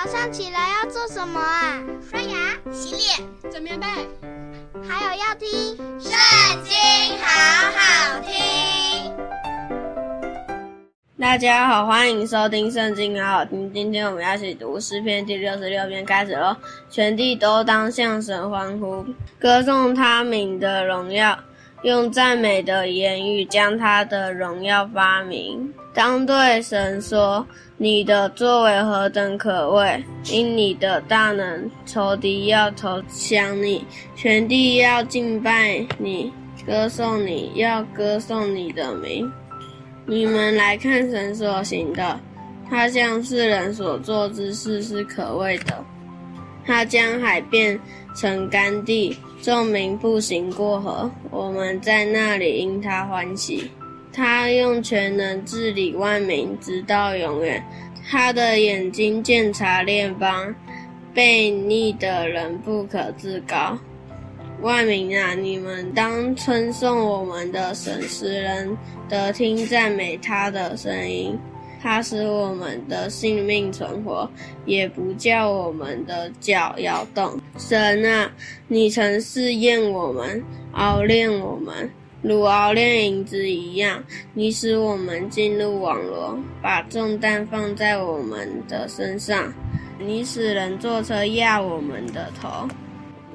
早上起来要做什么啊？刷牙、洗脸、整棉被，还有要听《圣经》，好好听。大家好，欢迎收听《圣经》，好好听。今天我们要一起读诗篇第六十六篇，开始喽！全地都当向神欢呼，歌颂他名的荣耀。用赞美的言语将他的荣耀发明，当对神说：“你的作为何等可畏！因你的大能，仇敌要投降你，全地要敬拜你，歌颂你，要歌颂你的名。你们来看神所行的，他向世人所做之事是可畏的。他将海变成干地。”众民步行过河，我们在那里因他欢喜。他用全能治理万民，直到永远。他的眼睛鉴察列邦，悖逆的人不可自高。万民啊，你们当称颂我们的神，使人得听赞美他的声音。他使我们的性命存活，也不叫我们的脚摇动。神啊，你曾试验我们，熬炼我们，如熬炼银子一样。你使我们进入网罗，把重担放在我们的身上。你使人坐车压我们的头。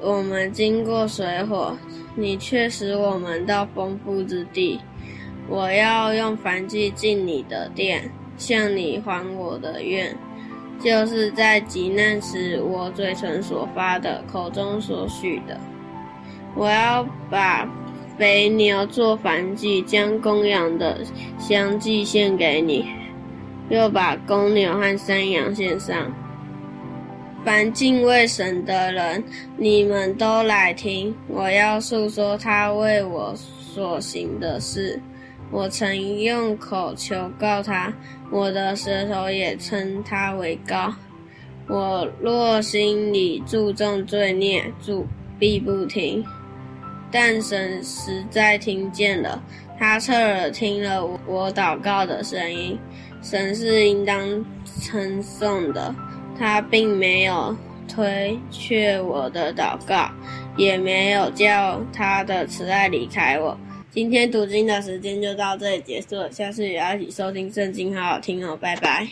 我们经过水火，你却使我们到丰富之地。我要用燔祭进你的殿。向你还我的愿，就是在急难时我嘴唇所发的，口中所许的。我要把肥牛做燔祭，将公羊的香祭献给你，又把公牛和山羊献上。凡敬畏神的人，你们都来听，我要述说他为我所行的事。我曾用口求告他，我的舌头也称他为高。我若心里注重罪孽，主必不听。但神实在听见了，他侧耳听了我祷告的声音。神是应当称颂的，他并没有推却我的祷告，也没有叫他的慈爱离开我。今天读经的时间就到这里结束了，下次也要一起收听圣经，好好听哦，拜拜。